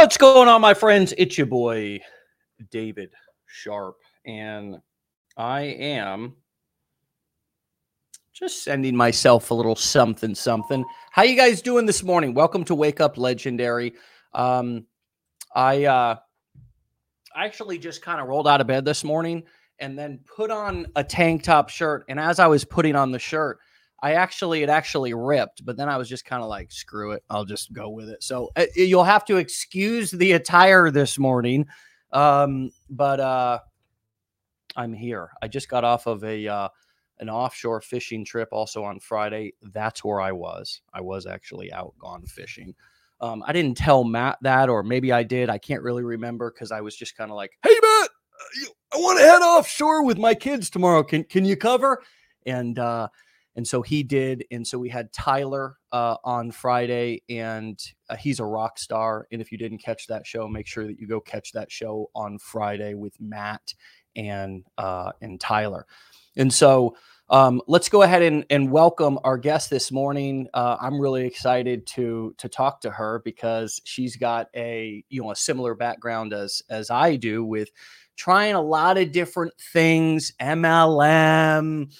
What's going on, my friends? It's your boy, David Sharp, and I am just sending myself a little something, something. How you guys doing this morning? Welcome to Wake Up Legendary. Um, I uh, I actually just kind of rolled out of bed this morning and then put on a tank top shirt, and as I was putting on the shirt, I actually it actually ripped, but then I was just kind of like, screw it, I'll just go with it. So uh, you'll have to excuse the attire this morning, um, but uh, I'm here. I just got off of a uh, an offshore fishing trip, also on Friday. That's where I was. I was actually out gone fishing. Um, I didn't tell Matt that, or maybe I did. I can't really remember because I was just kind of like, "Hey, Matt, uh, I want to head offshore with my kids tomorrow. Can can you cover?" And uh, and so he did. And so we had Tyler uh, on Friday, and uh, he's a rock star. And if you didn't catch that show, make sure that you go catch that show on Friday with Matt and uh, and Tyler. And so um, let's go ahead and, and welcome our guest this morning. Uh, I'm really excited to to talk to her because she's got a you know a similar background as as I do with trying a lot of different things, MLM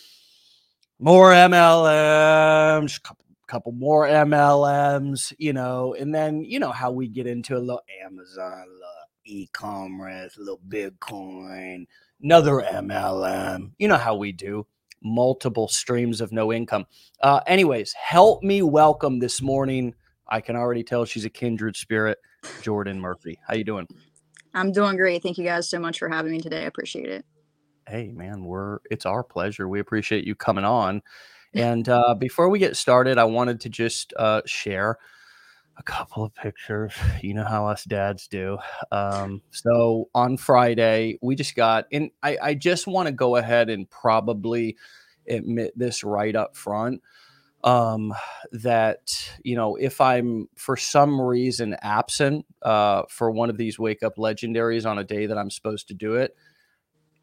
more MLMs, couple, couple more MLMs, you know, and then you know how we get into a little Amazon, a little e-commerce, a little Bitcoin, another MLM. You know how we do multiple streams of no income. Uh, anyways, help me welcome this morning. I can already tell she's a kindred spirit, Jordan Murphy. How you doing? I'm doing great. Thank you guys so much for having me today. I appreciate it hey man we're it's our pleasure we appreciate you coming on and uh, before we get started i wanted to just uh, share a couple of pictures you know how us dads do um, so on friday we just got and i, I just want to go ahead and probably admit this right up front um that you know if i'm for some reason absent uh for one of these wake up legendaries on a day that i'm supposed to do it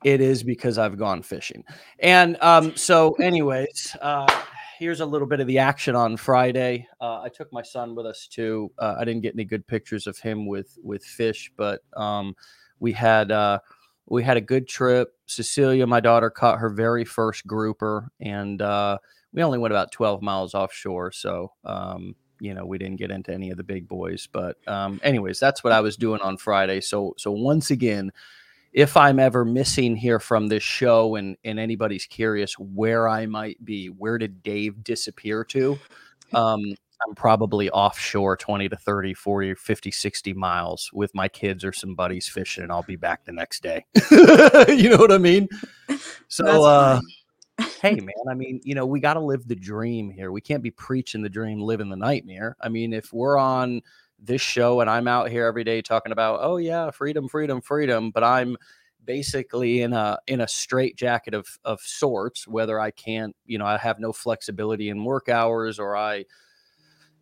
it is because I've gone fishing. And um, so, anyways, uh, here's a little bit of the action on Friday. Uh, I took my son with us too. Uh, I didn't get any good pictures of him with with fish, but um, we had uh, we had a good trip. Cecilia, my daughter, caught her very first grouper, and uh, we only went about 12 miles offshore. So. Um, you know, we didn't get into any of the big boys, but um, anyways, that's what I was doing on Friday. So, so once again, if I'm ever missing here from this show and, and anybody's curious where I might be, where did Dave disappear to? Um, I'm probably offshore 20 to 30, 40, 50, 60 miles with my kids or some buddies fishing, and I'll be back the next day. you know what I mean? So, uh, hey, man, I mean, you know, we got to live the dream here. We can't be preaching the dream, living the nightmare. I mean, if we're on this show and I'm out here every day talking about, oh yeah, freedom, freedom, freedom, but I'm basically in a in a straight jacket of of sorts, whether I can't, you know, I have no flexibility in work hours or I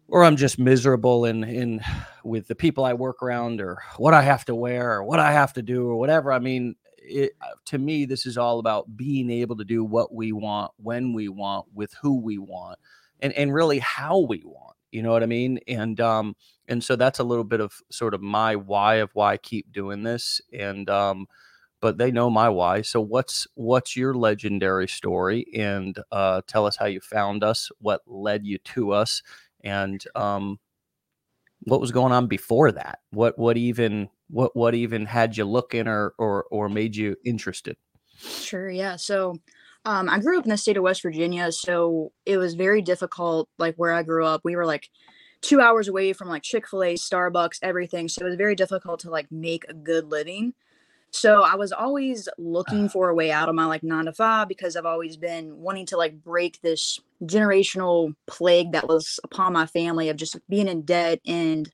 or I'm just miserable in in with the people I work around or what I have to wear or what I have to do or whatever. I mean, it, uh, to me, this is all about being able to do what we want, when we want, with who we want, and and really how we want you know what i mean? And um and so that's a little bit of sort of my why of why i keep doing this and um but they know my why. So what's what's your legendary story? And uh tell us how you found us what led you to us and um what was going on before that? What what even what what even had you looking or or or made you interested? Sure yeah. So um, I grew up in the state of West Virginia, so it was very difficult. Like where I grew up, we were like two hours away from like Chick Fil A, Starbucks, everything. So it was very difficult to like make a good living. So I was always looking for a way out of my like nine to five because I've always been wanting to like break this generational plague that was upon my family of just being in debt and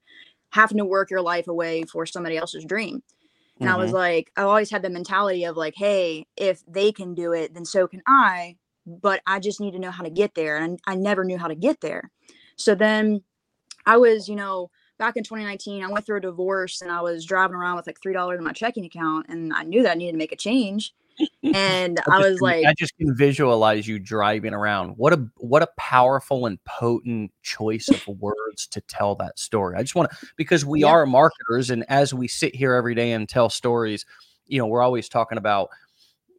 having to work your life away for somebody else's dream. And mm-hmm. I was mm-hmm. like, I always had the mentality of like, hey, if they can do it, then so can I. But I just need to know how to get there. And I never knew how to get there. So then I was, you know, back in 2019, I went through a divorce and I was driving around with like $3 in my checking account. And I knew that I needed to make a change. and I I was like I just can visualize you driving around. What a what a powerful and potent choice of words to tell that story. I just wanna because we Yeah. are marketers, and as we sit here every day and tell stories, you know, we're always talking about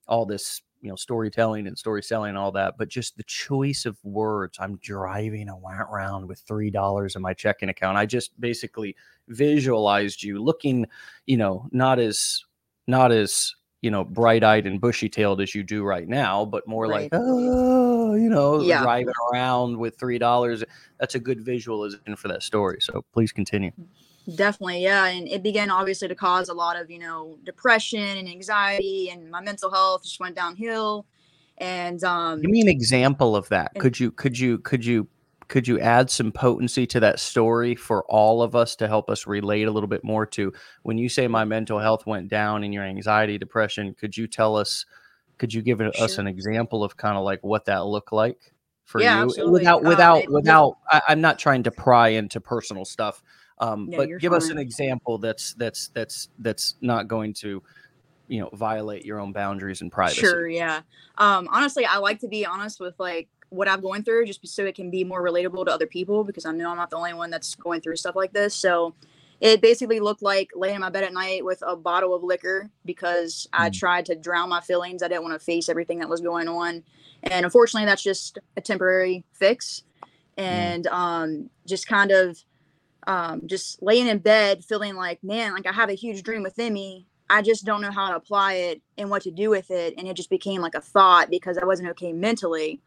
all this, you know, storytelling and story selling and all that, but just the choice of words. I'm driving around with $3 in my checking account. I just basically visualized you looking, you know, not as not as, you know, bright-eyed and bushy-tailed as you do right now, but more like, "Oh," you know, Yeah. driving around with $3. That's a good visualization for that story. So please continue. Definitely, yeah, and it began obviously to cause a lot of, you know, depression and anxiety, and my mental health just went downhill. And um, Give me an example of that. And- Could you could you could you could you add some potency to that story for all of us to help us relate a little bit more to when you say my mental health went down and your anxiety, depression, could you tell us could you give it- us an example of kind of like what that looked like for Yeah, you absolutely. without Um, without it- without I, I'm not trying to pry into personal stuff. Um, Yeah, but give us an example that's that's that's that's not going to you know violate your own boundaries and privacy. Sure, yeah. Um, honestly, I like to be honest with like what I'm going through, just so it can be more relatable to other people because I know I'm not the only one that's going through stuff like this. So it basically looked like laying in my bed at night with a bottle of liquor because I Mm. tried to drown my feelings. I didn't want to face everything that was going on, and unfortunately, that's just a temporary fix. And um, just kind of um, just laying in bed, feeling like, man, like I have a huge dream within me. I just don't know how to apply it and what to do with it. And it just became like a thought because I wasn't okay mentally.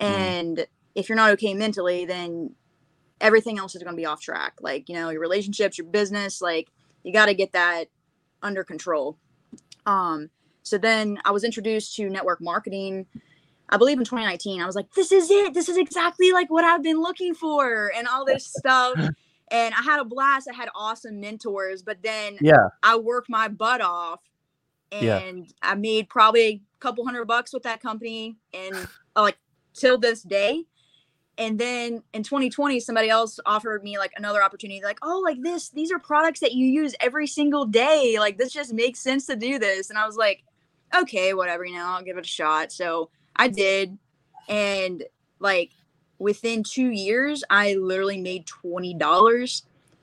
Mm. And if you're not okay mentally, then everything else is going to be off track. Like, you know, your relationships, your business, like you got to get that under control. Um, so then I was introduced to network marketing. I believe in 2019. I was like, this is it. This is exactly like what I've been looking for and all this stuff. And I had a blast. I had awesome mentors, but then Yeah. I worked my butt off Yeah. and I made probably a couple hundred bucks with that company and uh, like till this day. And then in 2020, somebody else offered me like another opportunity, like, oh, like this, these are products that you use every single day. Like, this just makes sense to do this. And I was like, okay, whatever, you know, I'll give it a shot. So I did. And like within two years, I literally made $20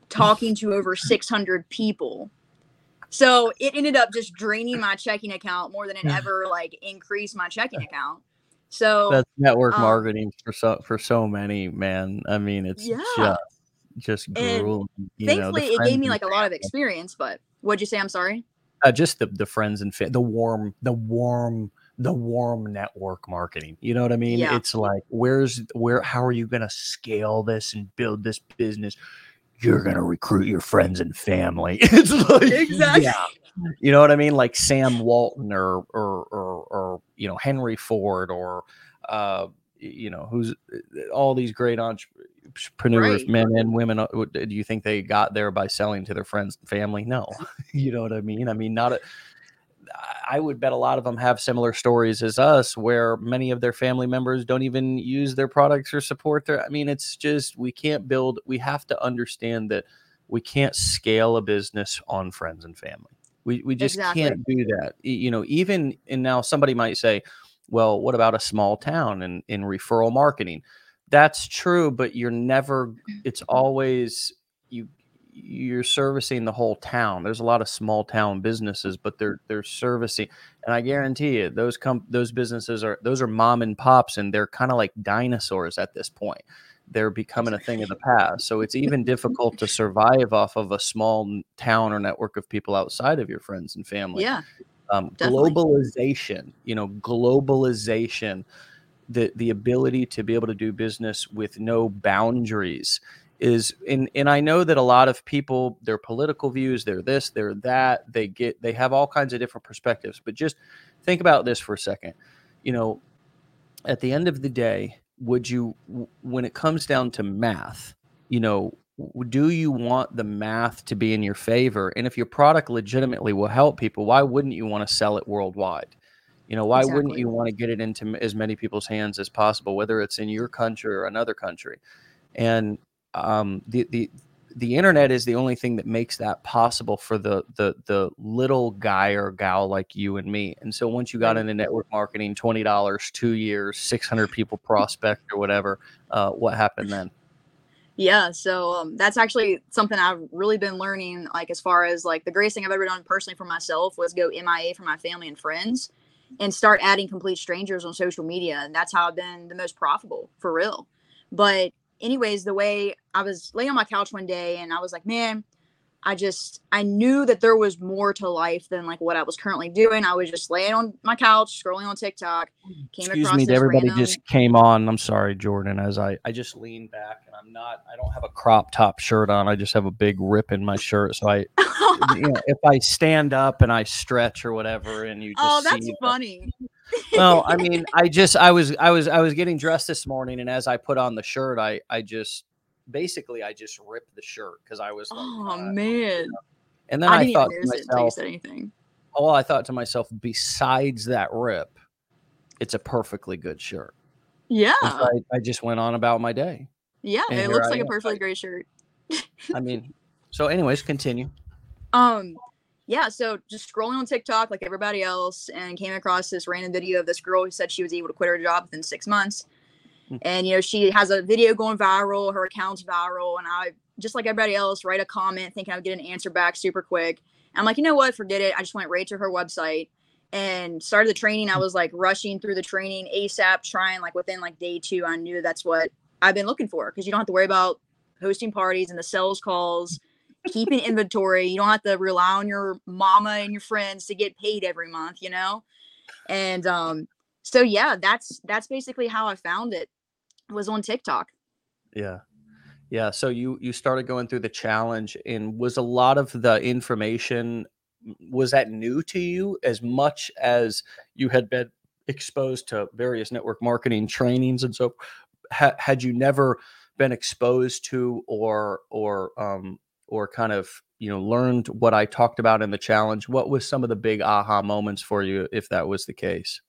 talking to over 600 people. So it ended up just draining my checking account more than it ever like increased my checking account. So That's network um, marketing for so for so many, man. I mean, it's Yeah. just just And grueling. You know, thankfully, it gave me like a lot of experience. But what'd you say? I'm sorry. uh, just the the friends and fa- the warm the warm the warm network marketing you know what i mean Yeah. it's like where's where how are you going to scale this and build this business you're going to recruit your friends and family. It's like Exactly. yeah. You know what i mean? Like sam walton or or or, or you know henry ford or uh you know who's all these great entrepreneurs Right. men and women uh, do you think they got there by selling to their friends and family? No. You know what i mean? I mean not a I would bet a lot of them have similar stories as us, where many of their family members don't even use their products or support their. I mean, it's just we can't build. We have to understand that we can't scale a business on friends and family. We we just Exactly. can't do that. You know, even and now somebody might say, well, what about a small town and in referral marketing? That's true, but you're never. It's mm-hmm. always you you're servicing the whole town. There's a lot of small town businesses, but they're they're servicing, and I guarantee you, those com- those businesses are those are mom and pops, and they're kind of like dinosaurs at this point. They're becoming a thing of the past, so it's even difficult to survive off of a small town or network of people outside of your friends and family Yeah. um, globalization you know globalization the the ability to be able to do business with no boundaries is and and I know that a lot of people their political views they're this they're that they get they have all kinds of different perspectives but just think about this for a second. You know at the end of the day would you when it comes down to math you know do you want the math to be in your favor? And if your product legitimately will help people why wouldn't you want to sell it worldwide? You know why wouldn't you want to get it into as many people's hands as possible whether it's in your country or another country? And um the the the internet is the only thing that makes that possible for the the the little guy or gal like you and me. And so once you got into network marketing, twenty dollars, two years, six hundred people prospect or whatever, uh, what happened then? Yeah, so um, that's actually something I've really been learning. Like as far as like the greatest thing I've ever done personally for myself was go MIA for my family and friends, and start adding complete strangers on social media, and that's how I've been the most profitable for real. But anyways, the way I was laying on my couch one day, and I was like, man, I just I knew that there was more to life than like what I was currently doing. I was just laying on my couch, scrolling on TikTok, mm. came Excuse across me, everybody random. just came on. I'm sorry, Jordan, as I I just leaned back and I'm not. I don't have a crop top shirt on. I just have a big rip in my shirt. So I, you know, if I stand up and I stretch or whatever, and you just oh, that's see the- funny. well, I mean, I just I was I was I was getting dressed this morning, and as I put on the shirt, I I just basically I just ripped the shirt because I was like, Oh uh, man, and then I I, thought to notice it myself, anything. oh, well, I thought to myself, besides that rip, it's a perfectly good shirt. Yeah, I, I just went on about my day. yeah, and it looks I like a perfectly great shirt. I mean, so anyways, continue. Um, yeah, so just scrolling on TikTok like everybody else, and came across this random video of this girl who said she was able to quit her job within six months. And you know, she has a video going viral, her account's viral, and I just like everybody else, write a comment thinking I would get an answer back super quick. I'm like, you know what, forget it. I just went right to her website and started the training. I was like rushing through the training ASAP, trying like within like day two. I knew that's what I've been looking for because you don't have to worry about hosting parties and the sales calls, keeping inventory. You don't have to rely on your mama and your friends to get paid every month, you know? And um, so yeah, that's that's basically how I found it was on TikTok. Yeah. Yeah. So you you started going through the challenge and was a lot of the information was that new to you as much as you had been exposed to various network marketing trainings and so ha- had you never been exposed to or or um or kind of you know learned what I talked about in the challenge what was some of the big aha moments for you if that was the case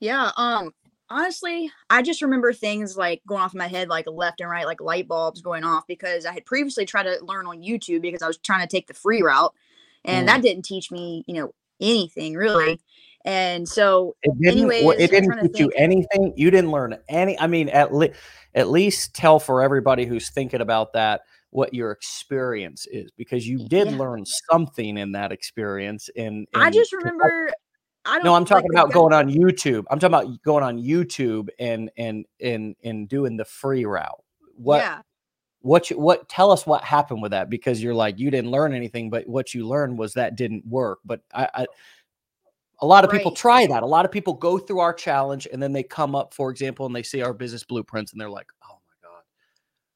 Yeah, um honestly, I just remember things like going off in my head like left and right like light bulbs going off because I had previously tried to learn on YouTube because I was trying to take the free route and Mm. that didn't teach me, you know, anything really. And so It didn't. well, it didn't teach you anything. You didn't learn any. I mean, at least at least tell for everybody who's thinking about that what your experience is, because you did Yeah. learn something in that experience. And, I just remember I don't No, I'm talking the about going on YouTube. I'm talking about going on YouTube and and and and doing the free route. What Yeah. what you, what tell us what happened with that because you're like you didn't learn anything, but what you learned was that didn't work. But I, I a lot of people try that. A lot of people go through our challenge and then they come up, for example, and they see our business blueprints and they're like, oh my god,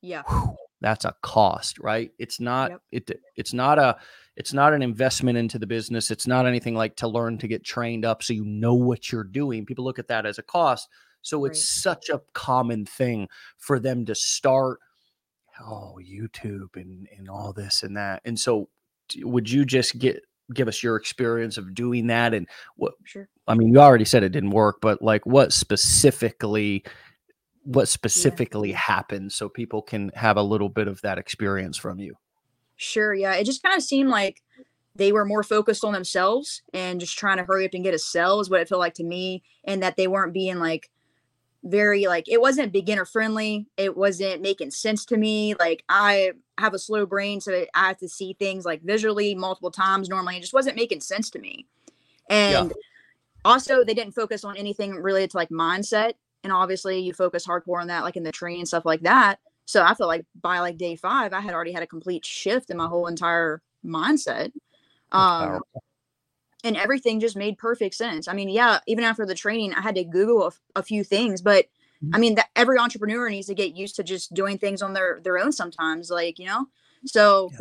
Yeah. whew, that's a cost, right? It's not Yep. it it's not a it's not an investment into the business. It's not anything like to learn to get trained up so you know what you're doing. People look at that as a cost. So it's such a common thing for them to start oh YouTube and and all this and that. And so would you just get give us your experience of doing that and what Sure. I mean, you already said it didn't work, but like what specifically what specifically happened so people can have a little bit of that experience from you. Sure. Yeah. It just kind of seemed like they were more focused on themselves and just trying to hurry up and get a sell is what it felt like to me. And that they weren't being like very like it wasn't beginner friendly. It wasn't making sense to me. Like I have a slow brain, so I have to see things like visually multiple times normally. It just wasn't making sense to me. And also they didn't focus on anything related to like mindset. And obviously you focus hardcore on that, like in the training and stuff like that. So I felt like by like day five, I had already had a complete shift in my whole entire mindset. Um, and everything just made perfect sense. I mean, yeah, even after the training, I had to Google a, few things, but I mean, that every entrepreneur needs to get used to just doing things on their their own sometimes, like you know. So, Yeah.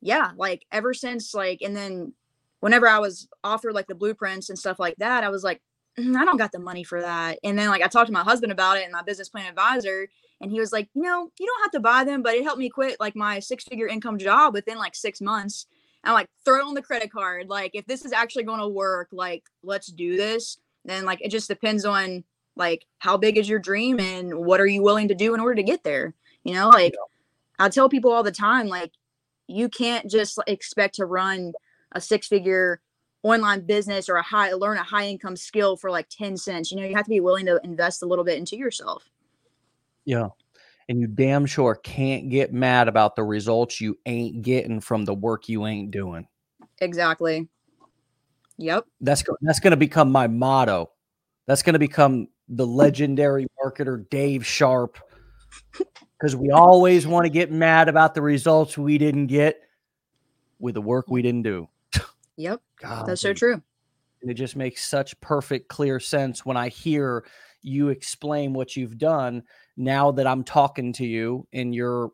yeah, like ever since like, and then whenever I was offered like the blueprints and stuff like that, I was like, "Mm, I don't got the money for that. And then like I talked to my husband about it and my business plan advisor, and he was like, you know, you don't have to buy them, but it helped me quit like my six figure income job within like six months. I'm like, throw it on the credit card. Like, if this is actually going to work, like, let's do this. Then, like, it just depends on like how big is your dream and what are you willing to do in order to get there. You know, like I tell people all the time, like, you can't just expect to run a six figure online business or a high learn a high income skill for like 10 cents you know you have to be willing to invest a little bit into yourself yeah. And you damn sure can't get mad about the results you ain't getting from the work you ain't doing. Exactly. Yep. That's that's going to become my motto. That's going to become the legendary marketer dave sharp. Because we always want to get mad about the results we didn't get with the work we didn't do. Yep. God, That's so true. And it just makes such perfect, clear sense when I hear you explain what you've done now that I'm talking to you and you're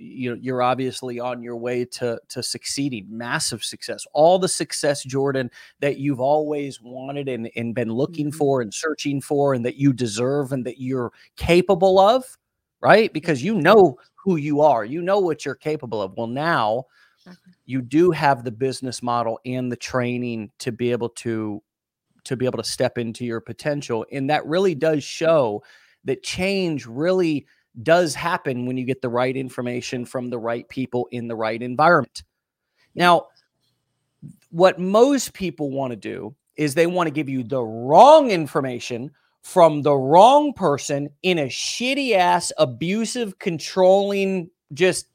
you know you're obviously on your way to to succeeding massive success. All the success jordan that you've always wanted and, and been looking mm-hmm. for and searching for and that you deserve and that you're capable of right? Because you know who you are. You know what you're capable of. Well now you do have the business model and the training to be able to to be able to step into your potential. And that really does show that change really does happen when you get the right information from the right people in the right environment now what most people want to do is they want to give you the wrong information from the wrong person in a shitty ass abusive controlling just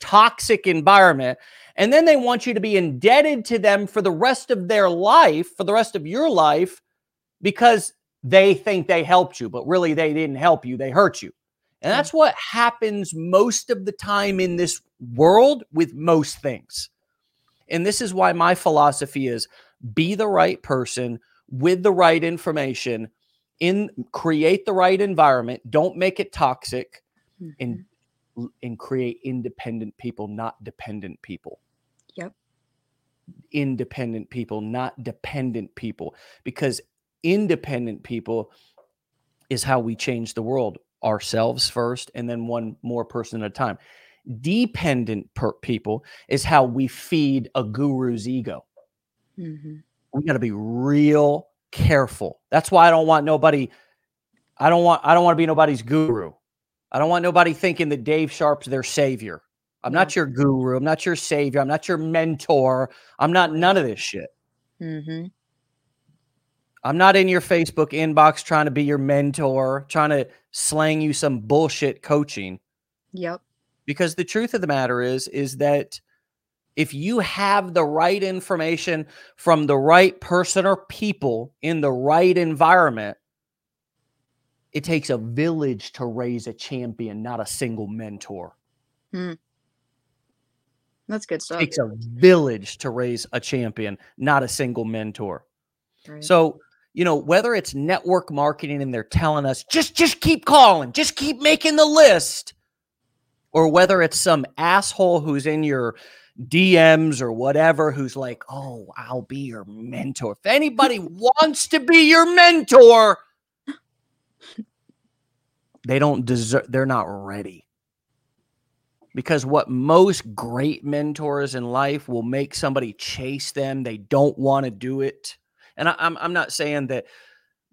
toxic environment. And then they want you to be indebted to them for the rest of their life, for the rest of your life, because they think they helped you, but really they didn't help you, they hurt you. And that's what happens most of the time in this world with most things. And this is why my philosophy is be the right person with the right information in create the right environment, don't make it toxic and mm-hmm and create independent people, not dependent people. Yep. Independent people, not dependent people. Because independent people is how we change the world ourselves first and then one more person at a time. Dependent per- people is how we feed a guru's ego. Mm-hmm. We got to be real careful. That's why I don't want nobody. I don't want. I don't want to be nobody's guru. I don't want nobody thinking that Dave Sharp's their savior. I'm not your guru. I'm not your savior. I'm not your mentor. I'm not none of this shit. Mm-hmm. I'm not in your Facebook inbox trying to be your mentor, trying to slang you some bullshit coaching. Yep. Because the truth of the matter is, is that if you have the right information from the right person or people in the right environment, it takes a village to raise a champion, not a single mentor. Hmm. That's good stuff. It takes a village to raise a champion, not a single mentor. Right. So, you know, whether it's network marketing and they're telling us just just keep calling, just keep making the list, or whether it's some asshole who's in your DMs or whatever who's like, "Oh, I'll be your mentor." If anybody wants to be your mentor, they don't deserve they're not ready because what most great mentors in life will make somebody chase them they don't want to do it and I, I'm, I'm not saying that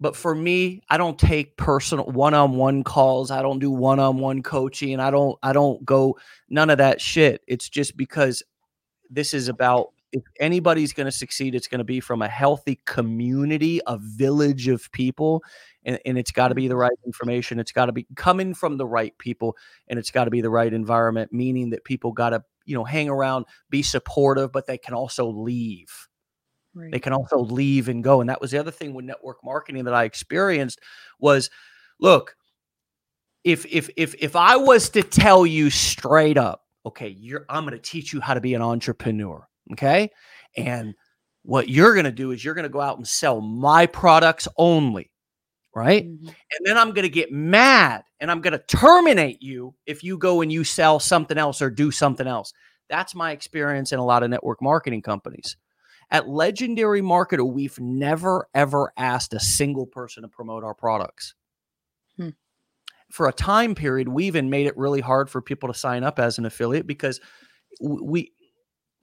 but for me i don't take personal one-on-one calls i don't do one-on-one coaching i don't i don't go none of that shit it's just because this is about if anybody's going to succeed it's going to be from a healthy community a village of people and, and it's got to be the right information. It's got to be coming from the right people, and it's got to be the right environment. Meaning that people got to you know hang around, be supportive, but they can also leave. Right. They can also leave and go. And that was the other thing with network marketing that I experienced was, look, if if if if I was to tell you straight up, okay, you're I'm going to teach you how to be an entrepreneur, okay? And what you're going to do is you're going to go out and sell my products only right? Mm-hmm. And then I'm going to get mad and I'm going to terminate you if you go and you sell something else or do something else. That's my experience in a lot of network marketing companies. At Legendary Marketer, we've never ever asked a single person to promote our products. Hmm. For a time period, we even made it really hard for people to sign up as an affiliate because we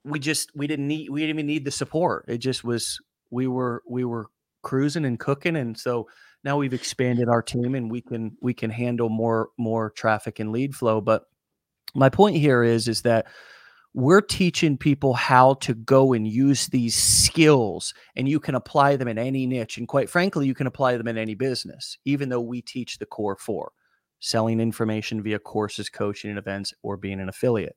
we just we didn't need we didn't even need the support. It just was we were we were cruising and cooking and so now we've expanded our team and we can we can handle more more traffic and lead flow but my point here is is that we're teaching people how to go and use these skills and you can apply them in any niche and quite frankly you can apply them in any business even though we teach the core four selling information via courses coaching and events or being an affiliate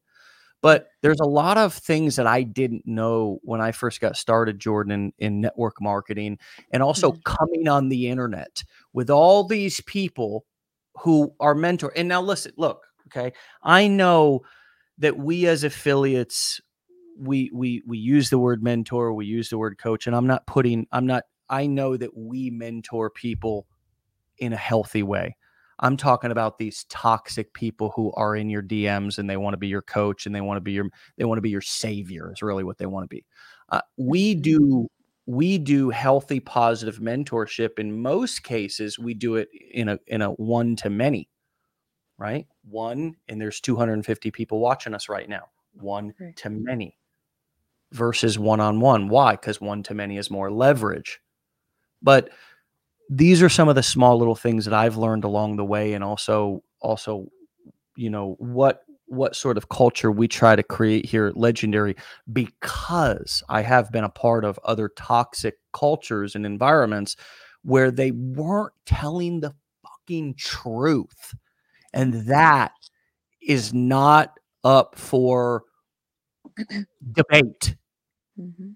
but there's a lot of things that i didn't know when i first got started jordan in, in network marketing and also mm-hmm. coming on the internet with all these people who are mentor and now listen look okay i know that we as affiliates we we we use the word mentor we use the word coach and i'm not putting i'm not i know that we mentor people in a healthy way. I'm talking about these toxic people who are in your dms and they want to be your coach and they want to be your they want to be your savior is really what they want to be. Uh, we mm-hmm. do we do healthy positive mentorship. In most cases we do it in a in a one to many right? One, and there's 250 people watching us right now, one right. to many versus one on one. Why? Because one to many is more leverage. But these are some of the small little things that I've learned along the way, and also, also, you know, what what sort of culture we try to create here at Legendary because I have been a part of other toxic cultures and environments where they weren't telling the fucking truth. And that is not up for debate. Mm-hmm.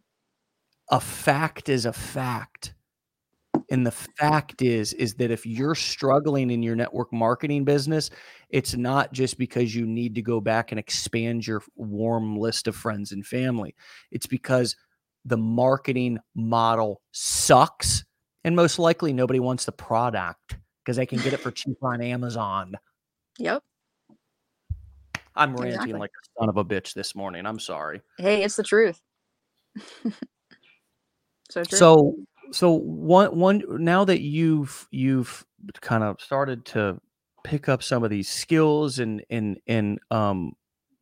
A fact is a fact. And the fact is is that if you're struggling in your network marketing business, it's not just because you need to go back and expand your warm list of friends and family. It's because the marketing model sucks and most likely nobody wants the product because they can get it for cheap on Amazon. Yep. I'm ranting exactly. like a son of a bitch this morning. I'm sorry. Hey, it's the truth. so true. So so one one now that you've you've kind of started to pick up some of these skills and and and um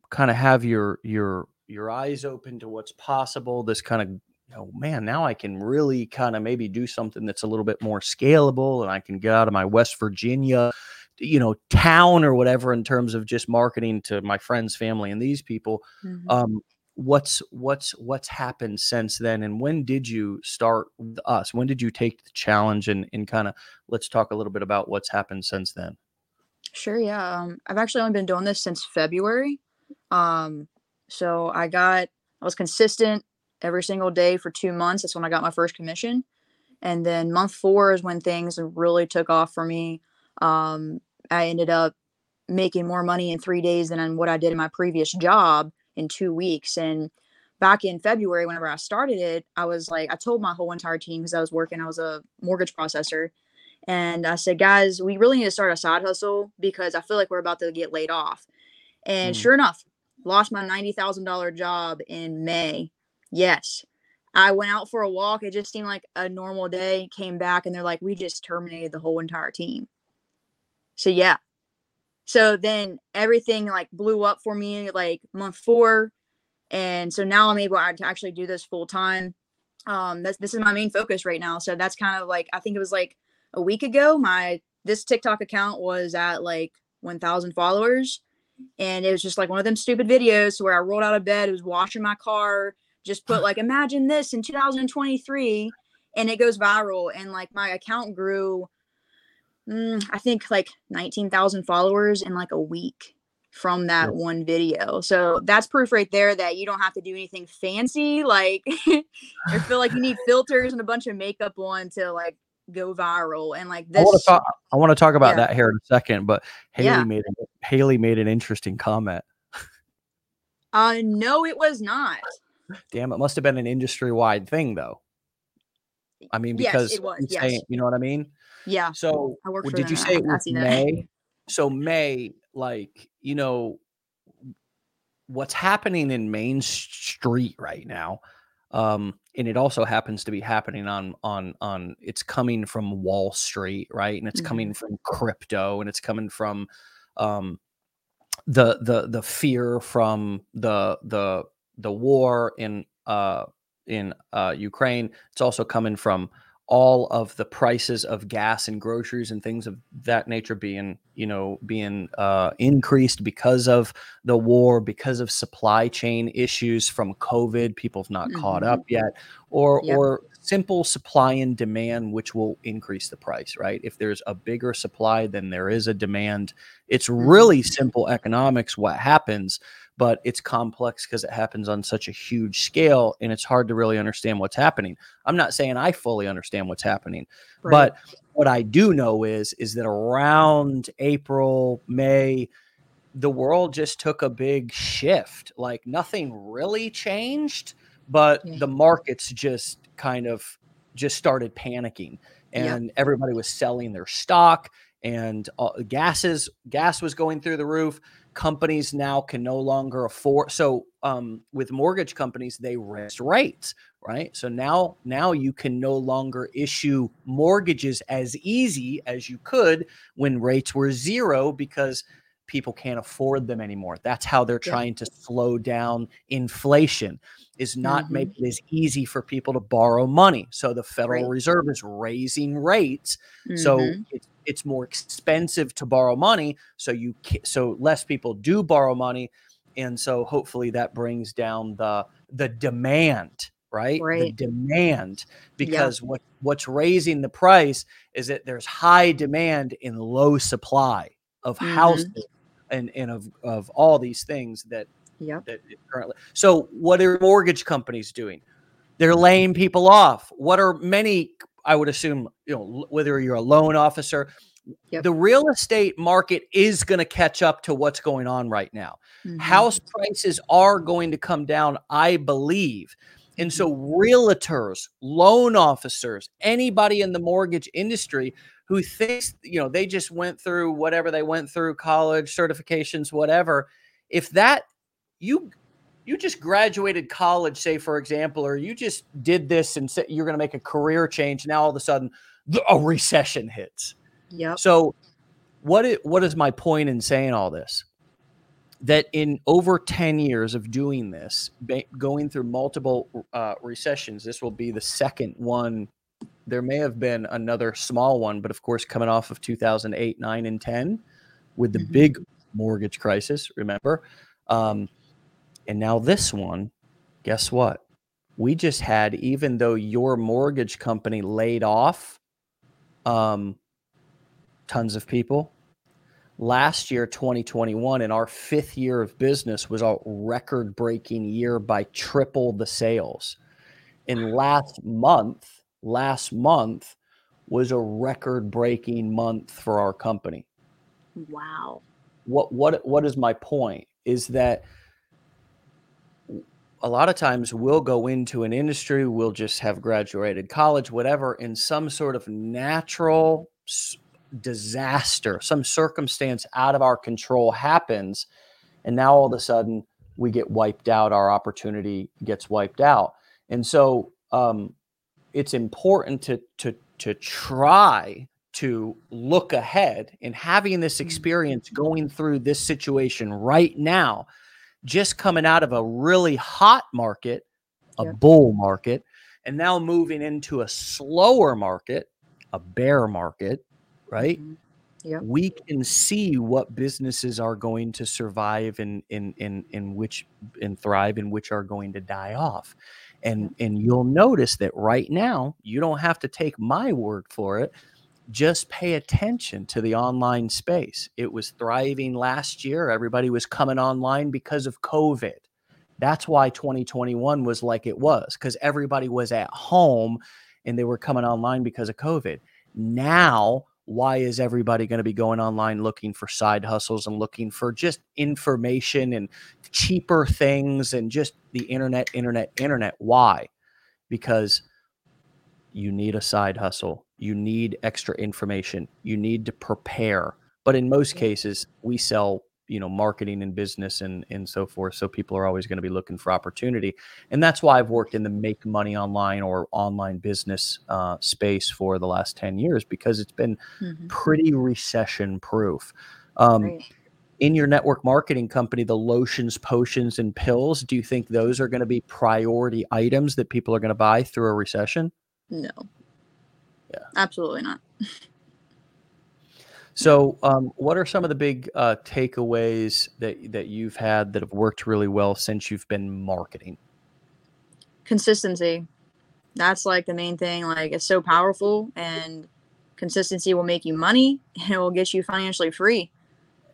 kind of have your your your eyes open to what's possible this kind of you know man now i can really kind of maybe do something that's a little bit more scalable and i can get out of my west virginia you know town or whatever in terms of just marketing to my friends family and these people mm-hmm. um what's what's what's happened since then and when did you start with us when did you take the challenge and and kind of let's talk a little bit about what's happened since then sure yeah um, i've actually only been doing this since february um so i got i was consistent every single day for two months that's when i got my first commission and then month four is when things really took off for me um, I ended up making more money in three days than what I did in my previous job in two weeks. And back in February, whenever I started it, I was like, I told my whole entire team because I was working, I was a mortgage processor. And I said, guys, we really need to start a side hustle because I feel like we're about to get laid off. And mm. sure enough, lost my $90,000 job in May. Yes. I went out for a walk. It just seemed like a normal day. Came back and they're like, we just terminated the whole entire team. So yeah. So then everything like blew up for me like month four. And so now I'm able to actually do this full time. Um, this, this is my main focus right now. So that's kind of like, I think it was like a week ago, my, this TikTok account was at like 1000 followers. And it was just like one of them stupid videos where I rolled out of bed, was washing my car, just put like, imagine this in 2023 and it goes viral. And like my account grew mm, I think like 19,000 followers in like a week from that one video. So that's proof right there that you don't have to do anything fancy. Like I feel like you need filters and a bunch of makeup on to like go viral. And like this, I want to talk, I want to talk about yeah. that here in a second. But Haley yeah. made. Haley made an interesting comment. uh, no, it was not. Damn, it must have been an industry wide thing though. I mean, because yes, it was. Yes. Saying, you know what I mean? Yeah. So did you say May? So May, like, you know, what's happening in Main Street right now, um, and it also happens to be happening on on on it's coming from Wall Street, right? And it's mm-hmm. coming from crypto and it's coming from um the the the fear from the the the war in uh in uh Ukraine. It's also coming from all of the prices of gas and groceries and things of that nature being you know being uh, increased because of the war because of supply chain issues from covid people have not mm-hmm. caught up yet or yep. or simple supply and demand which will increase the price right if there's a bigger supply than there is a demand it's mm-hmm. really simple economics what happens but it's complex because it happens on such a huge scale and it's hard to really understand what's happening. I'm not saying I fully understand what's happening, right. but what I do know is is that around April, May, the world just took a big shift. Like nothing really changed, but yeah. the markets just kind of just started panicking and yeah. everybody was selling their stock and uh, gases gas was going through the roof companies now can no longer afford so um, with mortgage companies they raise rates right so now now you can no longer issue mortgages as easy as you could when rates were zero because people can't afford them anymore that's how they're yeah. trying to slow down inflation is not mm-hmm. make it as easy for people to borrow money so the federal right. reserve is raising rates mm-hmm. so it's it's more expensive to borrow money so you so less people do borrow money and so hopefully that brings down the the demand right, right. the demand because yeah. what what's raising the price is that there's high demand in low supply of mm-hmm. houses and and of of all these things that yeah that currently so what are mortgage companies doing they're laying people off what are many I would assume, you know, whether you're a loan officer, yep. the real estate market is going to catch up to what's going on right now. Mm-hmm. House prices are going to come down, I believe. And so, mm-hmm. realtors, loan officers, anybody in the mortgage industry who thinks, you know, they just went through whatever they went through, college certifications, whatever, if that you you just graduated college, say for example, or you just did this and said you're going to make a career change. Now all of a sudden, a recession hits. Yeah. So, what is, what is my point in saying all this? That in over 10 years of doing this, going through multiple uh, recessions, this will be the second one. There may have been another small one, but of course, coming off of 2008, 9, and 10 with the mm-hmm. big mortgage crisis, remember? Um, and now this one, guess what? We just had, even though your mortgage company laid off um, tons of people, last year, 2021, in our fifth year of business, was a record breaking year by triple the sales. In last month, last month was a record breaking month for our company. Wow. What what what is my point? Is that a lot of times we'll go into an industry, we'll just have graduated college, whatever, in some sort of natural disaster, some circumstance out of our control happens. And now all of a sudden we get wiped out, our opportunity gets wiped out. And so um, it's important to, to, to try to look ahead and having this mm. experience going through this situation right now just coming out of a really hot market, a yeah. bull market, and now moving into a slower market, a bear market, right? Mm-hmm. Yeah. We can see what businesses are going to survive and in in in which and thrive and which are going to die off. And and you'll notice that right now, you don't have to take my word for it just pay attention to the online space. It was thriving last year. Everybody was coming online because of COVID. That's why 2021 was like it was because everybody was at home and they were coming online because of COVID. Now, why is everybody going to be going online looking for side hustles and looking for just information and cheaper things and just the internet, internet, internet? Why? Because you need a side hustle you need extra information you need to prepare. But in most cases we sell you know marketing and business and and so forth so people are always going to be looking for opportunity. And that's why i've worked in the make money online or online business uh, space for the last 10 years because it's been mm-hmm. pretty recession proof. Um, right. in your network marketing company the lotions potions and pills do you think those are going to be priority items that people are going to buy through a recession? No Yeah. Absolutely not. So, um, what are some of the big uh, takeaways that that you've had that have worked really well since you've been marketing? Consistency. That's like the main thing. Like it's so powerful, and consistency will make you money, and it will get you financially free.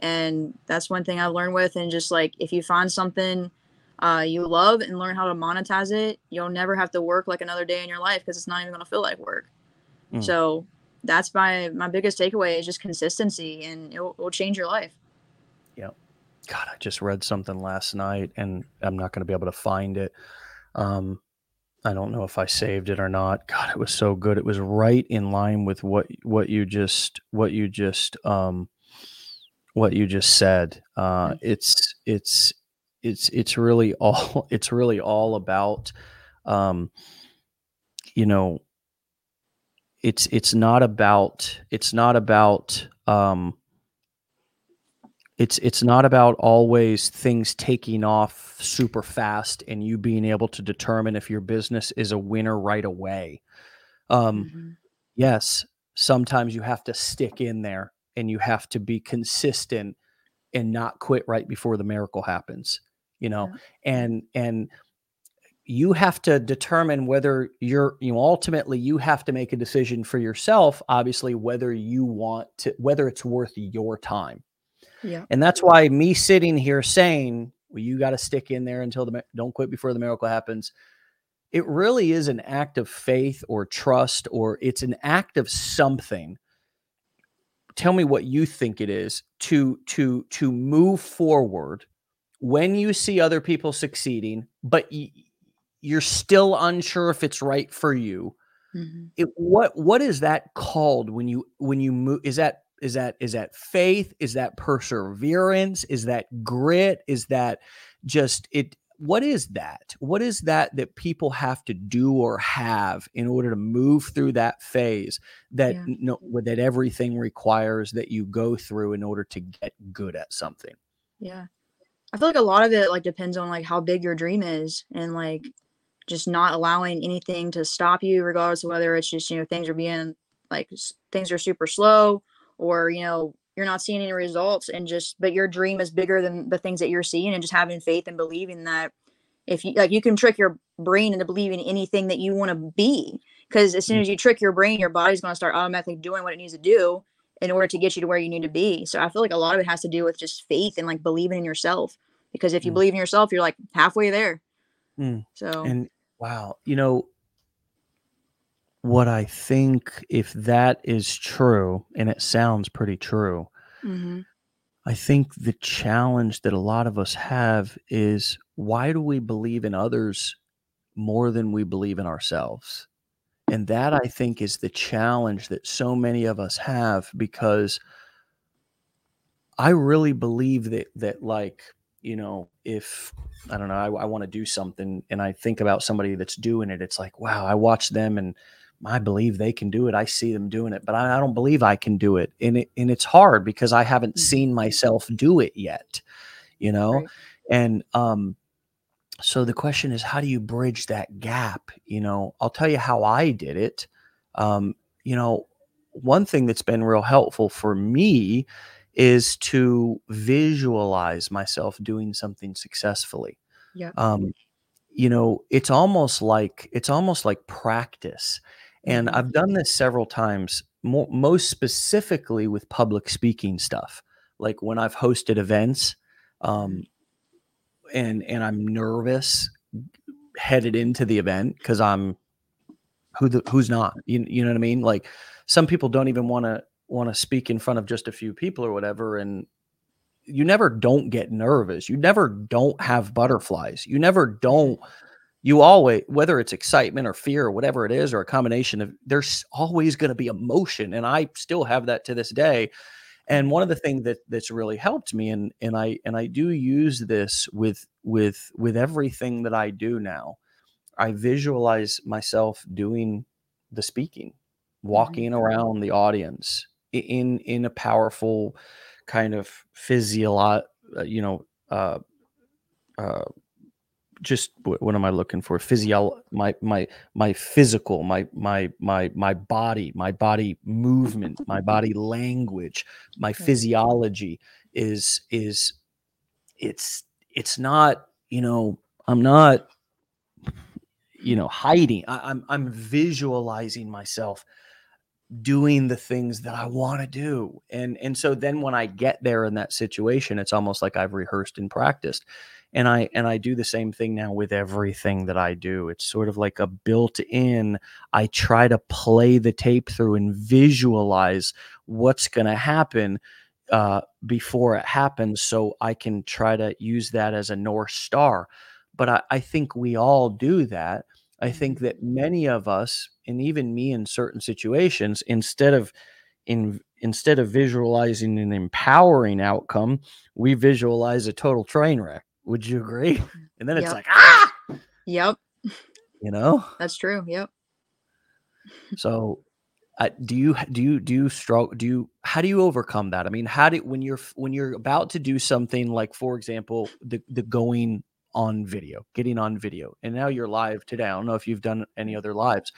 And that's one thing I've learned with. And just like if you find something uh, you love and learn how to monetize it, you'll never have to work like another day in your life because it's not even going to feel like work. Mm. So that's my my biggest takeaway is just consistency, and it will, it will change your life. Yeah. God, I just read something last night, and I'm not going to be able to find it. Um, I don't know if I saved it or not. God, it was so good. It was right in line with what what you just what you just um what you just said. Uh, mm. it's it's it's it's really all it's really all about um, you know it's it's not about it's not about um, it's it's not about always things taking off super fast and you being able to determine if your business is a winner right away. Um, mm-hmm. Yes, sometimes you have to stick in there and you have to be consistent and not quit right before the miracle happens. You know, yeah. and and you have to determine whether you're you know ultimately you have to make a decision for yourself obviously whether you want to whether it's worth your time. Yeah. And that's why me sitting here saying well you got to stick in there until the don't quit before the miracle happens it really is an act of faith or trust or it's an act of something. Tell me what you think it is to to to move forward when you see other people succeeding but y- you're still unsure if it's right for you. Mm-hmm. It, what what is that called when you when you move? Is that is that is that faith? Is that perseverance? Is that grit? Is that just it? What is that? What is that that people have to do or have in order to move through that phase that yeah. no, that everything requires that you go through in order to get good at something? Yeah. I feel like a lot of it like depends on like how big your dream is and like just not allowing anything to stop you, regardless of whether it's just, you know, things are being like things are super slow or, you know, you're not seeing any results and just, but your dream is bigger than the things that you're seeing and just having faith and believing that if you like, you can trick your brain into believing anything that you want to be. Cause as soon as you trick your brain, your body's going to start automatically doing what it needs to do in order to get you to where you need to be. So I feel like a lot of it has to do with just faith and like believing in yourself. Because if you mm. believe in yourself, you're like halfway there. Mm. So and wow, you know what I think if that is true, and it sounds pretty true, mm-hmm. I think the challenge that a lot of us have is why do we believe in others more than we believe in ourselves? And that I think is the challenge that so many of us have because I really believe that that like you know, if I don't know, I, I want to do something and I think about somebody that's doing it, it's like, wow, I watch them and I believe they can do it. I see them doing it, but I, I don't believe I can do it. And it, and it's hard because I haven't mm-hmm. seen myself do it yet, you know? Right. And, um, so the question is, how do you bridge that gap? You know, I'll tell you how I did it. Um, you know, one thing that's been real helpful for me is to visualize myself doing something successfully. Yeah. Um, you know, it's almost like it's almost like practice. And mm-hmm. I've done this several times, mo- most specifically with public speaking stuff. Like when I've hosted events, um, mm-hmm. and and I'm nervous headed into the event because I'm who the who's not. You, you know what I mean? Like some people don't even want to want to speak in front of just a few people or whatever and you never don't get nervous. You never don't have butterflies. You never don't you always whether it's excitement or fear or whatever it is or a combination of there's always going to be emotion and i still have that to this day. And one of the things that that's really helped me and and i and i do use this with with with everything that i do now i visualize myself doing the speaking mm-hmm. walking around the audience in in a powerful kind of physiolo- uh, you know uh, uh, just what, what am I looking for? Physio my my my physical, my my my my body, my body movement, my body language, my physiology is is it's it's not, you know, I'm not you know hiding. I, I'm I'm visualizing myself doing the things that I want to do. And and so then when I get there in that situation, it's almost like I've rehearsed and practiced. And I and I do the same thing now with everything that I do. It's sort of like a built-in I try to play the tape through and visualize what's going to happen uh, before it happens so I can try to use that as a north star. But I, I think we all do that. I think that many of us, and even me in certain situations, instead of in instead of visualizing an empowering outcome, we visualize a total train wreck. Would you agree? And then it's Yep. like, ah, Yep. you know. That's true. Yep. So, uh, do you do you do you struggle? Do you how do you overcome that? I mean, how do when you're when you're about to do something like, for example, the the going on video, getting on video, and now you're live today. I don't know if you've done any other lives.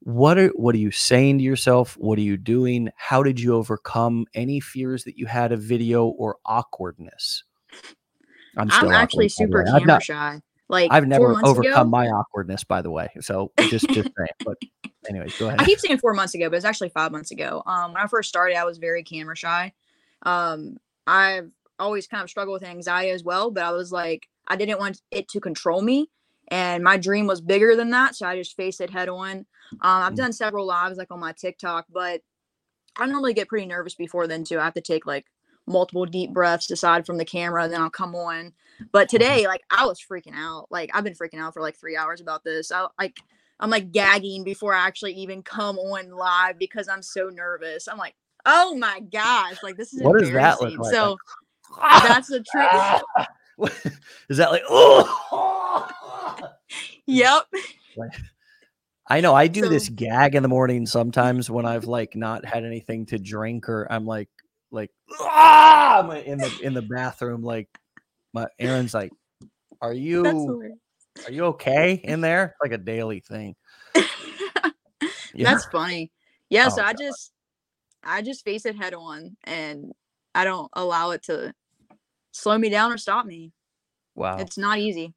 What are what are you saying to yourself? What are you doing? How did you overcome any fears that you had of video or awkwardness? I'm still actually awkward, super camera not- shy. Like I've never overcome ago, my awkwardness, by the way. So just just saying. But anyways, go ahead. I keep saying four months ago, but it's actually five months ago. Um, when I first started, I was very camera shy. Um, I've always kind of struggled with anxiety as well, but I was like, I didn't want it to control me, and my dream was bigger than that, so I just faced it head on. Um, I've Mm. done several lives like on my TikTok, but I normally get pretty nervous before then too. I have to take like multiple deep breaths aside from the camera, and then I'll come on. But Mm-hmm. today, like I was freaking out. Like I've been freaking out for like three hours about this. I like I'm like gagging before I actually even come on live because I'm so nervous. I'm like, oh my gosh, like this is What does that look like? So that's the trick. Is that like oh? yep. I know I do So- this gag in the morning sometimes when I've like not had anything to drink or I'm like like ah! I'm in the in the bathroom like my Aaron's like are you are you okay in there like a daily thing yeah That's funny. Yeah, Oh, so I God. just I just face it head on and I don't allow it to slow me down or stop me. wow It's not easy.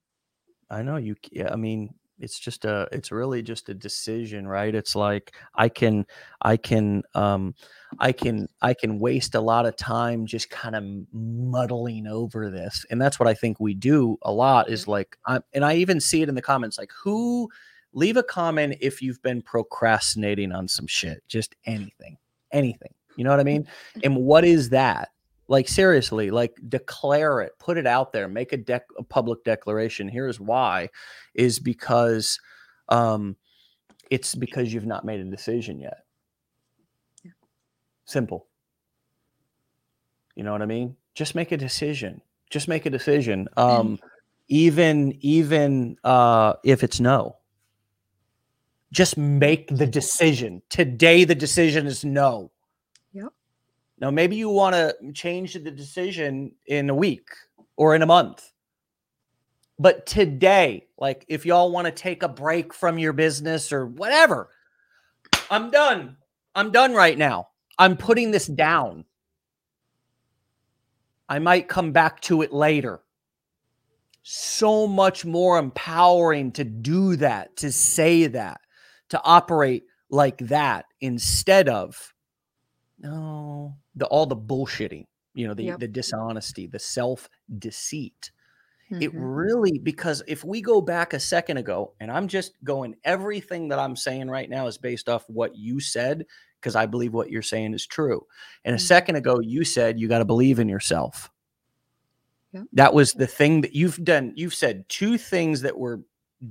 I know you. Yeah, I mean, it's just a. It's really just a decision, right? It's like I can, I can, um, I can, I can waste a lot of time just kind of muddling over this, and that's what I think we do a lot. Is like, I, and I even see it in the comments, like who. Leave a comment if you've been procrastinating on some shit, just anything, anything. You know what I mean? And what is that? Like seriously like declare it put it out there make a, dec- a public declaration. Here's why is because um it's because you've not made a decision yet. Simple. You know what i mean? Just make a decision. Just make a decision. Um even even uh if it's no. Just make the decision. Today the decision is no. Now, maybe you want to change the decision in a week or in a month. But today, like if y'all want to take a break from your business or whatever, I'm done. I'm done right now. I'm putting this down. I might come back to it later. So much more empowering to do that, to say that, to operate like that instead of no, the all the bullshitting, you know, the Yep. the dishonesty, the self deceit. It Mhm. really because if we go back a second ago, and I'm just going, everything that I'm saying right now is based off what you said because I believe what you're saying is true. And a Mhm. second ago, you said you got to believe in yourself. Yep. That was the thing that you've done. You've said two things that were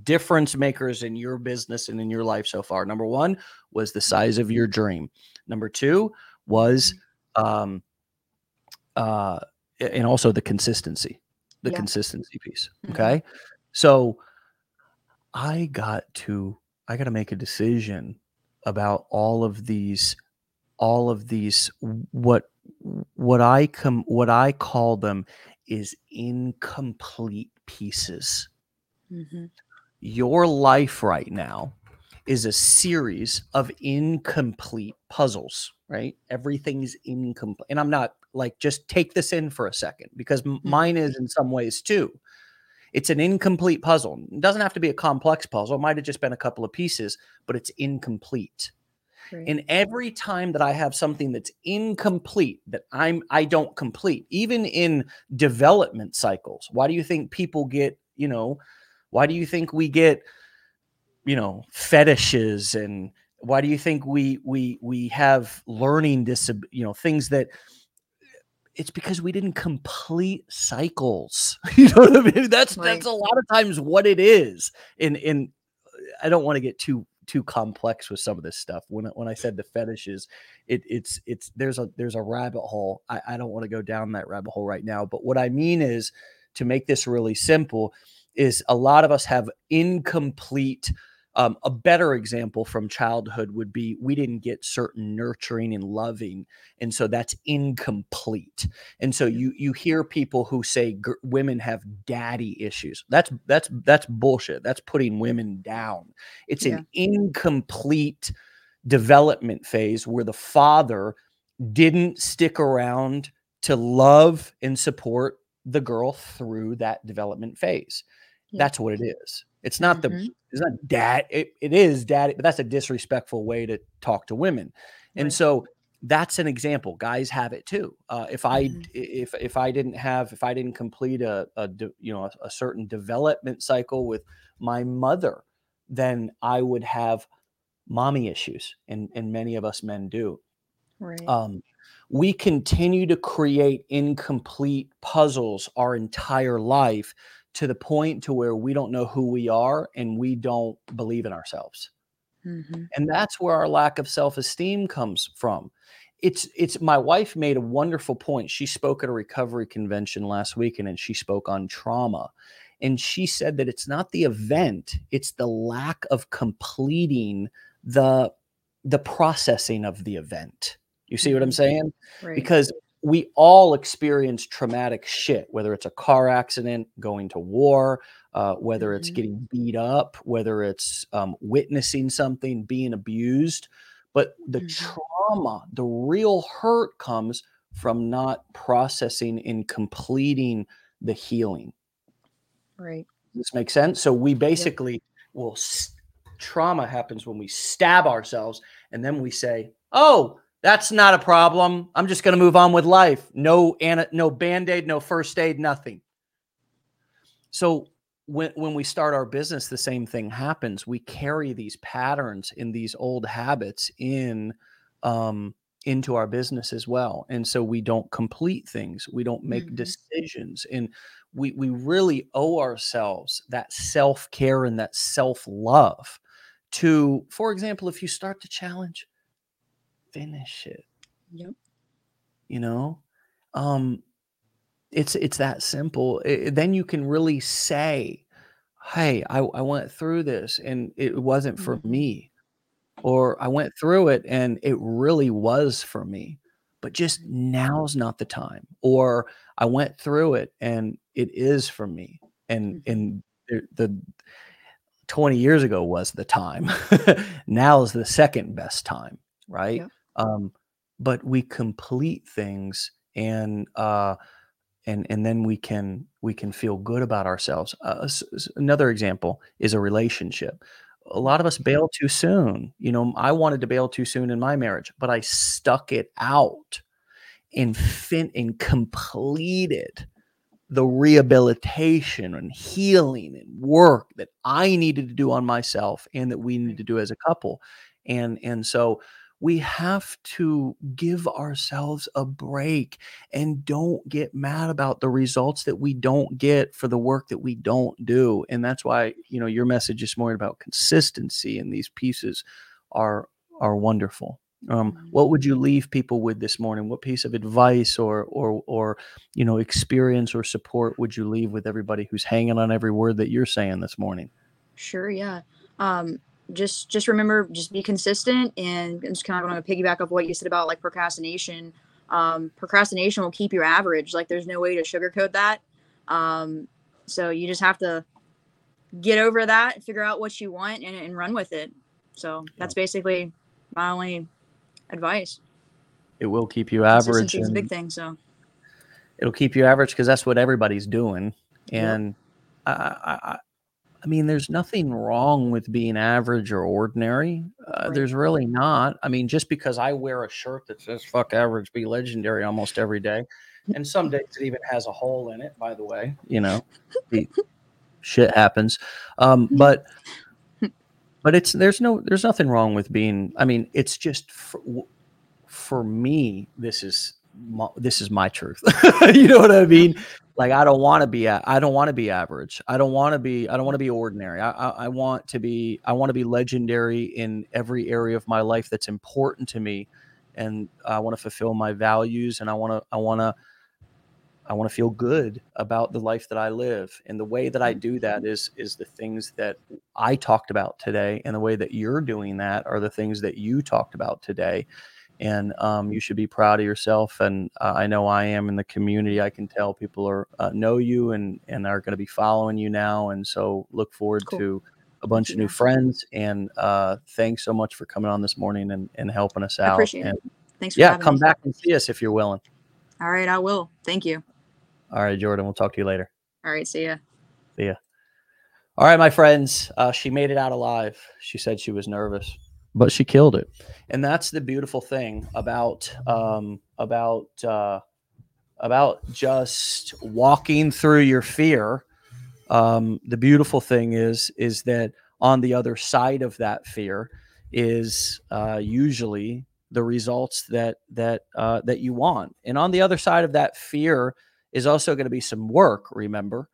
difference makers in your business and in your life so far. Number one was the size of your dream. Number two was um uh and also the consistency the Yeah. consistency piece Mhm. okay so i got to i got to make a decision about all of these all of these what what i come what i call them is incomplete pieces Mm-hmm. Your life right now is a series of incomplete puzzles, right? Everything's incomplete. And I'm not like, just take this in for a second because mm-hmm. mine is in some ways too. It's an incomplete puzzle. It doesn't have to be a complex puzzle. It might have just been a couple of pieces, but it's incomplete. Right. And every time that I have something that's incomplete that I'm I don't complete, even in development cycles. Why do you think people get, you know, why do you think we get you know fetishes and why do you think we we we have learning dis you know things that it's because we didn't complete cycles. You know what i mean? That's right. that's a lot of times what it is. And in i don't want to get too too complex with some of this stuff. When when i said the fetishes it it's it's there's a there's a rabbit hole. I, I don't want to go down that rabbit hole right now but what i mean is to make this really simple is a lot of us have incomplete um, a better example from childhood would be we didn't get certain nurturing and loving, and so that's incomplete. And so you you hear people who say g- women have daddy issues. That's that's that's bullshit. That's putting women down. It's yeah. an incomplete development phase where the father didn't stick around to love and support the girl through that development phase. Yeah. That's what it is. It's not mm-hmm. the it's not dad. It, it is dad, but that's a disrespectful way to talk to women. And right. so that's an example. Guys have it too. Uh, if I mm-hmm. if if I didn't have if I didn't complete a, a de, you know a, a, certain development cycle with my mother, then I would have mommy issues, and and many of us men do. Right. Um, we continue to create incomplete puzzles our entire life to the point to where we don't know who we are and we don't believe in ourselves. Mm-hmm. And that's where our lack of self-esteem comes from. It's it's my wife made a wonderful point. She spoke at a recovery convention last weekend and she spoke on trauma. And she said that it's not the event, it's the lack of completing the the processing of the event. You see what I'm mm-hmm. saying? Right. Because we all experience traumatic shit, whether it's a car accident, going to war, uh, whether it's mm-hmm. getting beat up, whether it's um, witnessing something, being abused. But the mm-hmm. trauma, the real hurt comes from not processing and completing the healing. Right. Does this make sense? So we basically yep. will, trauma happens when we stab ourselves and then we say, oh, that's not a problem. I'm just going to move on with life. No, no band-aid, no first aid, nothing. So when when we start our business, the same thing happens. We carry these patterns in these old habits in um, into our business as well, and so we don't complete things. We don't make mm-hmm. decisions, and we we really owe ourselves that self care and that self love. To, for example, if you start to challenge, finish it. Yep. You know, um, it's it's that simple. It, then you can really say, "Hey, I, I went through this and it wasn't for mm-hmm. me," or "I went through it and it really was for me." But just now's not the time. Or I went through it and it is for me. And mm-hmm. and the, the 20 years ago was the time. now is the second best time, right? Yep. Um, but we complete things and uh, and and then we can we can feel good about ourselves. Uh, another example is a relationship. A lot of us bail too soon. You know, I wanted to bail too soon in my marriage, but I stuck it out and fin and completed the rehabilitation and healing and work that I needed to do on myself and that we need to do as a couple. And and so we have to give ourselves a break and don't get mad about the results that we don't get for the work that we don't do. And that's why, you know, your message is more about consistency and these pieces are are wonderful. Um, mm-hmm. what would you leave people with this morning? What piece of advice or or or you know experience or support would you leave with everybody who's hanging on every word that you're saying this morning? Sure, yeah. Um, just just remember just be consistent and I'm just kind of going to piggyback off what you said about like procrastination um, procrastination will keep you average like there's no way to sugarcoat that um, so you just have to get over that, figure out what you want, and, and run with it. So that's basically my only advice. It will keep you average. It's a big thing. So it'll keep you average because that's what everybody's doing. And. I, I, I mean, there's nothing wrong with being average or ordinary. Uh, right. There's really not. I mean, just because I wear a shirt that says "fuck average, be legendary" almost every day, and some days it even has a hole in it. By the way, you know, shit happens. Um, but but it's there's no there's nothing wrong with being. I mean, it's just for, for me. This is my, this is my truth. you know what I mean? Like I don't want to be I don't want to be average. I don't want to be I don't want to be ordinary. I, I, I want to be I want to be legendary in every area of my life that's important to me, and I want to fulfill my values, and I want to I want to I want to feel good about the life that I live. And the way that I do that mm-hmm. is is the things that I talked about today, and the way that you're doing that are the things that you talked about today and um, you should be proud of yourself. And uh, I know I am in the community. I can tell people are uh, know you and and are going to be following you now. And so look forward cool. to a bunch of new friends. And uh, thanks so much for coming on this morning and, and helping us out. Appreciate and, it. Thanks. yeah, come me. back and see us if you're willing. All right, I will. Thank you. All right, Jordan. We'll talk to you later. All right. See ya. See ya. All right, my friends. Uh, she made it out alive. She said she was nervous but she killed it. And that's the beautiful thing about um, about uh, about just walking through your fear. Um, the beautiful thing is is that on the other side of that fear is uh, usually the results that that uh, that you want. And on the other side of that fear is also going to be some work remember?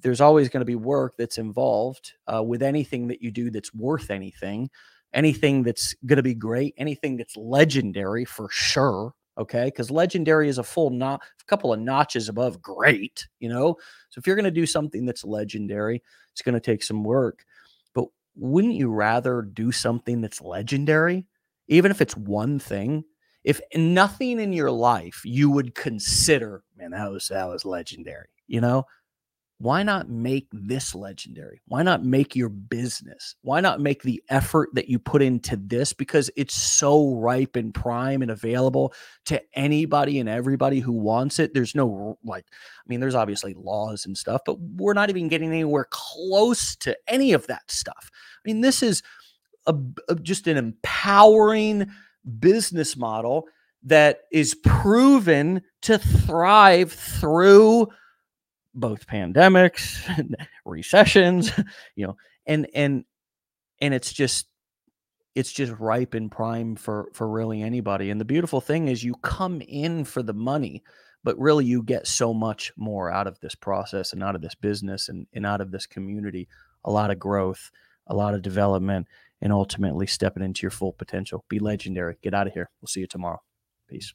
There's always going to be work that's involved uh, with anything that you do that's worth anything anything that's going to be great, anything that's legendary for sure. Okay. Because legendary is a full not a couple of notches above great, you know? So if you're going to do something that's legendary, it's going to take some work. But wouldn't you rather do something that's legendary, even if it's one thing? If nothing in your life you would consider, man, that was that was legendary, you know? Why not make this legendary? Why not make your business? Why not make the effort that you put into this because it's so ripe and prime and available to anybody and everybody who wants it? There's no like, I mean, there's obviously laws and stuff, but we're not even getting anywhere close to any of that stuff. I mean, this is a, a just an empowering business model that is proven to thrive through both pandemics, recessions, you know, and and and it's just it's just ripe and prime for for really anybody. And the beautiful thing is you come in for the money, but really you get so much more out of this process and out of this business and, and out of this community, a lot of growth, a lot of development, and ultimately stepping into your full potential. Be legendary. Get out of here. We'll see you tomorrow. Peace.